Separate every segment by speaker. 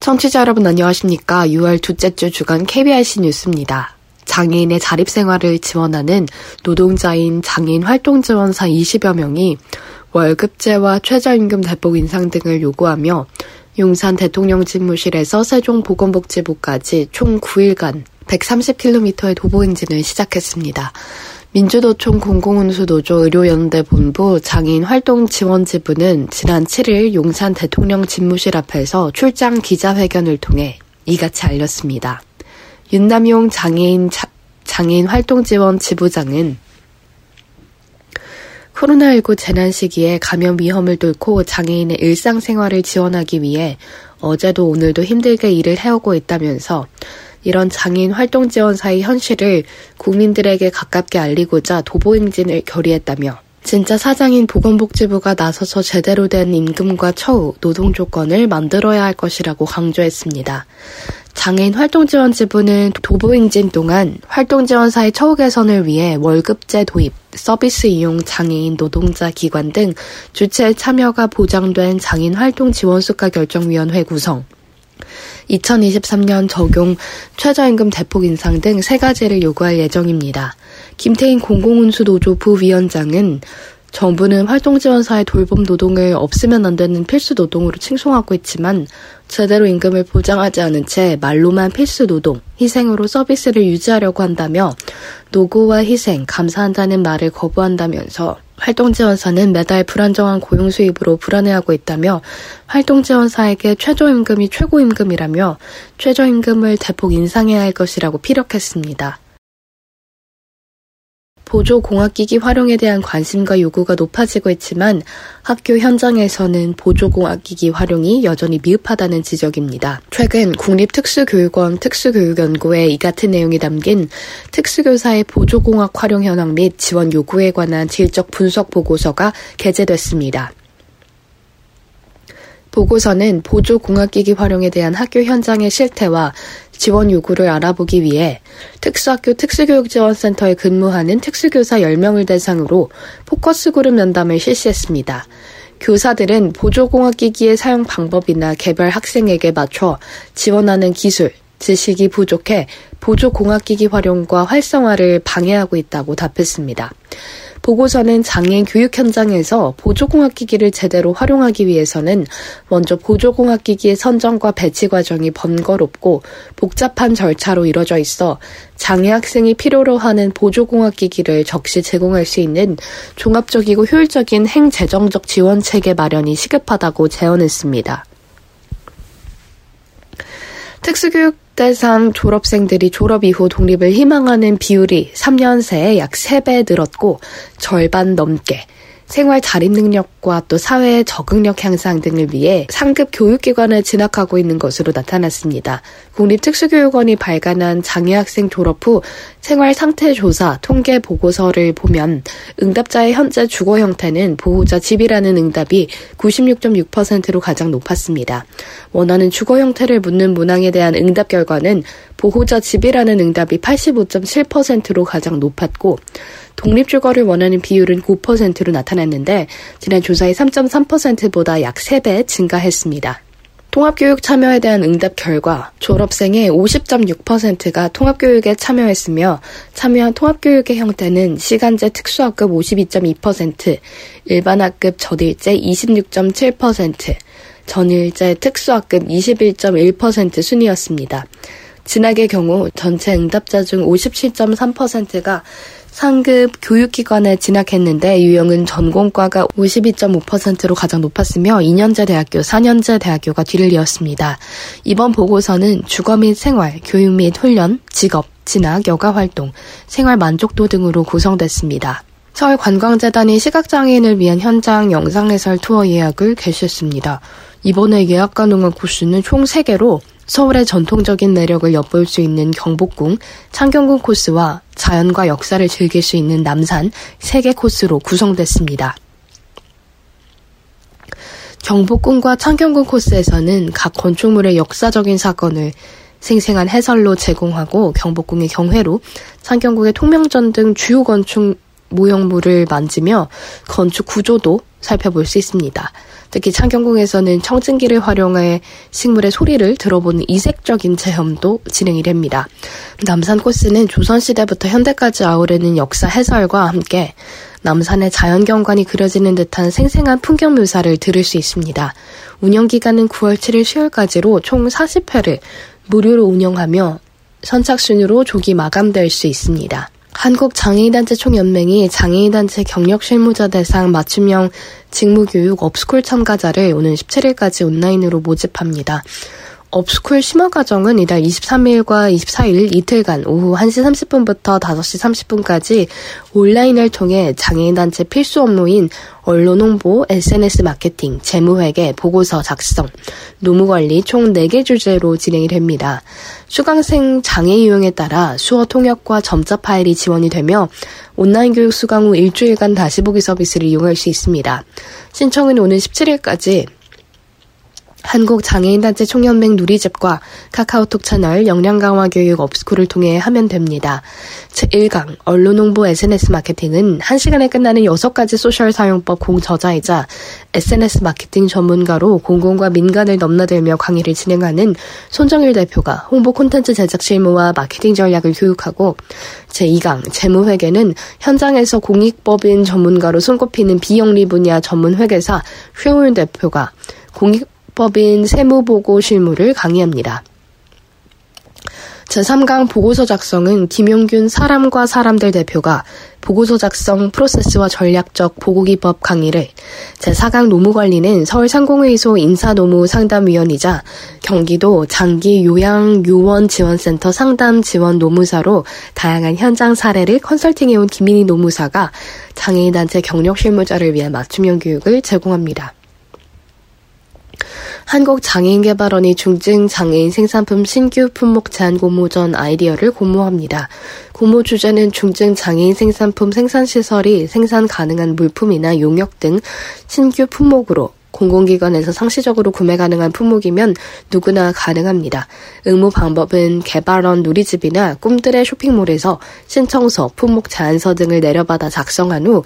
Speaker 1: 청취자 여러분 안녕하십니까. 6월 둘째 주 주간 KBRC 뉴스입니다. 장애인의 자립생활을 지원하는 노동자인 장애인 활동지원사 20여 명이 월급제와 최저임금 대폭 인상 등을 요구하며 용산 대통령 집무실에서 세종보건복지부까지 총 9일간 130km의 도보 행진을 시작했습니다. 민주노총 공공운수 노조 의료연대 본부 장애인 활동 지원 지부는 지난 7일 용산 대통령 집무실 앞에서 출장 기자회견을 통해 이같이 알렸습니다. 윤남용 장애인 자, 장애인 활동 지원 지부장은 코로나19 재난 시기에 감염 위험을 뚫고 장애인의 일상생활을 지원하기 위해 어제도 오늘도 힘들게 일을 해오고 있다면서 이런 장애인 활동 지원사의 현실을 국민들에게 가깝게 알리고자 도보행진을 결의했다며 진짜 사장인 보건복지부가 나서서 제대로 된 임금과 처우, 노동 조건을 만들어야 할 것이라고 강조했습니다. 장애인 활동지원지부는 도보행진 동안 활동지원사의 처우 개선을 위해 월급제 도입, 서비스 이용 장애인 노동자 기관 등 주체 참여가 보장된 장애인 활동지원수가 결정위원회 구성, 2023년 적용 최저임금 대폭 인상 등 세 가지를 요구할 예정입니다. 김태인 공공운수노조 부위원장은 정부는 활동지원사의 돌봄 노동을 없으면 안 되는 필수 노동으로 칭송하고 있지만 제대로 임금을 보장하지 않은 채 말로만 필수 노동, 희생으로 서비스를 유지하려고 한다며 노고와 희생, 감사한다는 말을 거부한다면서 활동지원사는 매달 불안정한 고용 수입으로 불안해하고 있다며 활동지원사에게 최저임금이 최고임금이라며 최저임금을 대폭 인상해야 할 것이라고 피력했습니다. 보조 공학기기 활용에 대한 관심과 요구가 높아지고 있지만 학교 현장에서는 보조 공학기기 활용이 여전히 미흡하다는 지적입니다. 최근 국립특수교육원 특수교육연구에 이 같은 내용이 담긴 특수교사의 보조 공학 활용 현황 및 지원 요구에 관한 질적 분석 보고서가 게재됐습니다. 보고서는 보조 공학기기 활용에 대한 학교 현장의 실태와 지원 요구를 알아보기 위해 특수학교 특수교육지원센터에 근무하는 특수교사 10명을 대상으로 포커스 그룹 면담을 실시했습니다. 교사들은 보조공학기기의 사용 방법이나 개별 학생에게 맞춰 지원하는 기술, 지식이 부족해 보조공학기기 활용과 활성화를 방해하고 있다고 답했습니다. 보고서는 장애인 교육 현장에서 보조공학기기를 제대로 활용하기 위해서는 먼저 보조공학기기의 선정과 배치 과정이 번거롭고 복잡한 절차로 이뤄져 있어 장애 학생이 필요로 하는 보조공학기기를 적시 제공할 수 있는 종합적이고 효율적인 행재정적 지원 체계 마련이 시급하다고 제언했습니다. 특수교육 대상 졸업생들이 졸업 이후 독립을 희망하는 비율이 3년 새에 약 3배 늘었고 절반 넘게 생활 자립 능력과 또 사회 적응력 향상 등을 위해 상급 교육기관에 진학하고 있는 것으로 나타났습니다. 국립특수교육원이 발간한 장애학생 졸업 후 생활 상태 조사 통계 보고서를 보면 응답자의 현재 주거 형태는 보호자 집이라는 응답이 96.6%로 가장 높았습니다. 원하는 주거 형태를 묻는 문항에 대한 응답 결과는 보호자 집이라는 응답이 85.7%로 가장 높았고 독립주거를 원하는 비율은 9%로 나타났는데 지난 조사의 3.3%보다 약 3배 증가했습니다. 통합교육 참여에 대한 응답 결과 졸업생의 50.6%가 통합교육에 참여했으며 참여한 통합교육의 형태는 시간제 특수학급 52.2%, 일반학급 전일제 26.7%, 전일제 특수학급 21.1% 순이었습니다. 진학의 경우 전체 응답자 중 57.3%가 상급 교육기관에 진학했는데 유형은 전공과가 52.5%로 가장 높았으며 2년제 대학교, 4년제 대학교가 뒤를 이었습니다. 이번 보고서는 주거 및 생활, 교육 및 훈련, 직업, 진학, 여가 활동, 생활 만족도 등으로 구성됐습니다. 서울관광재단이 시각장애인을 위한 현장 영상해설 투어 예약을 개시했습니다. 이번에 예약 가능한 코스는 총 3개로 서울의 전통적인 매력을 엿볼 수 있는 경복궁, 창경궁 코스와 자연과 역사를 즐길 수 있는 남산 3개 코스로 구성됐습니다. 경복궁과 창경궁 코스에서는 각 건축물의 역사적인 사건을 생생한 해설로 제공하고 경복궁의 경회로 창경궁의 통명전 등 주요 건축 모형물을 만지며 건축 구조도 살펴볼 수 있습니다. 특히 창경궁에서는 청진기를 활용해 식물의 소리를 들어보는 이색적인 체험도 진행이 됩니다. 남산 코스는 조선시대부터 현대까지 아우르는 역사 해설과 함께 남산의 자연 경관이 그려지는 듯한 생생한 풍경 묘사를 들을 수 있습니다. 운영 기간은 9월 7일 수요일까지로 총 40회를 무료로 운영하며 선착순으로 조기 마감될 수 있습니다. 한국장애인단체 총연맹이 장애인단체 경력실무자 대상 맞춤형 직무교육 업스쿨 참가자를 오는 17일까지 온라인으로 모집합니다. 업스쿨 심화과정은 이달 23일과 24일 이틀간 오후 1시 30분부터 5시 30분까지 온라인을 통해 장애인단체 필수 업무인 언론 홍보, SNS 마케팅, 재무회계, 보고서 작성, 노무관리 총 4개 주제로 진행이 됩니다. 수강생 장애 유형에 따라 수어 통역과 점자 파일이 지원이 되며 온라인 교육 수강 후 일주일간 다시 보기 서비스를 이용할 수 있습니다. 신청은 오는 17일까지 한국장애인단체 총연맹 누리집과 카카오톡 채널 역량강화 교육 업스쿨을 통해 하면 됩니다. 제1강 언론 홍보 SNS 마케팅은 1시간에 끝나는 6가지 소셜 사용법 공저자이자 SNS 마케팅 전문가로 공공과 민간을 넘나들며 강의를 진행하는 손정일 대표가 홍보 콘텐츠 제작 실무와 마케팅 전략을 교육하고 제2강 재무회계는 현장에서 공익법인 전문가로 손꼽히는 비영리 분야 전문 회계사 최호윤 대표가 공익 법인 세무보고 실무를 강의합니다. 제3강 보고서 작성은 김용균 사람과 사람들 대표가 보고서 작성 프로세스와 전략적 보고기법 강의를 제4강 노무관리는 서울상공회의소 인사노무상담위원이자 경기도 장기 요양요원 지원센터 상담 지원 노무사로 다양한 현장 사례를 컨설팅해온 김민희 노무사가 장애인단체 경력 실무자를 위한 맞춤형 교육을 제공합니다. 한국장애인개발원이 중증 장애인 생산품 신규 품목 제한 공모전 아이디어를 공모합니다. 공모 주제는 중증 장애인 생산품 생산시설이 생산 가능한 물품이나 용역 등 신규 품목으로 공공기관에서 상시적으로 구매 가능한 품목이면 누구나 가능합니다. 응모 방법은 개발원 누리집이나 꿈들의 쇼핑몰에서 신청서, 품목 제안서 등을 내려받아 작성한 후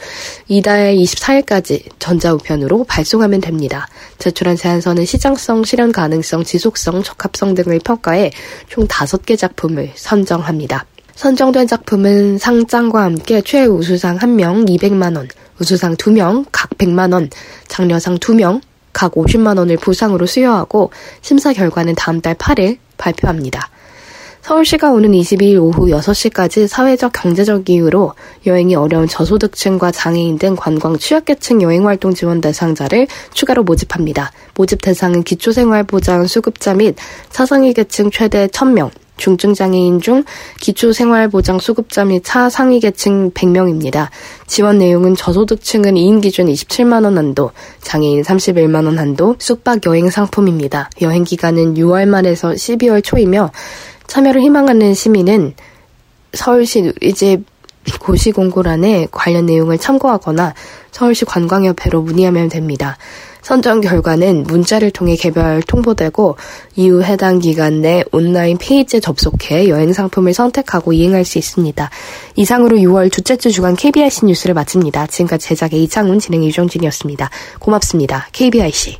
Speaker 1: 이달 24일까지 전자우편으로 발송하면 됩니다. 제출한 제안서는 시장성, 실현 가능성, 지속성, 적합성 등을 평가해 총 5개 작품을 선정합니다. 선정된 작품은 상장과 함께 최우수상 1명 200만원, 우수상 2명 각 100만원, 장려상 2명 각 50만원을 보상으로 수여하고 심사 결과는 다음 달 8일 발표합니다. 서울시가 오는 22일 오후 6시까지 사회적 경제적 이유로 여행이 어려운 저소득층과 장애인 등 관광 취약계층 여행활동 지원 대상자를 추가로 모집합니다. 모집 대상은 기초생활보장 수급자 및 사상위 계층 최대 1000명, 중증장애인 중 기초생활보장 수급자 및 차상위 계층 100명입니다. 지원 내용은 저소득층은 2인 기준 27만원 한도, 장애인 31만원 한도, 숙박 여행 상품입니다. 여행 기간은 6월 말에서 12월 초이며 참여를 희망하는 시민은 서울시 누리집 고시 공고란에 관련 내용을 참고하거나 서울시 관광협회로 문의하면 됩니다. 선정 결과는 문자를 통해 개별 통보되고 이후 해당 기간 내 온라인 페이지에 접속해 여행 상품을 선택하고 이행할 수 있습니다. 이상으로 6월 둘째 주 주간 KBIC 뉴스를 마칩니다. 지금까지 제작의 이창훈 진행의 유정진이었습니다. 고맙습니다. KBIC.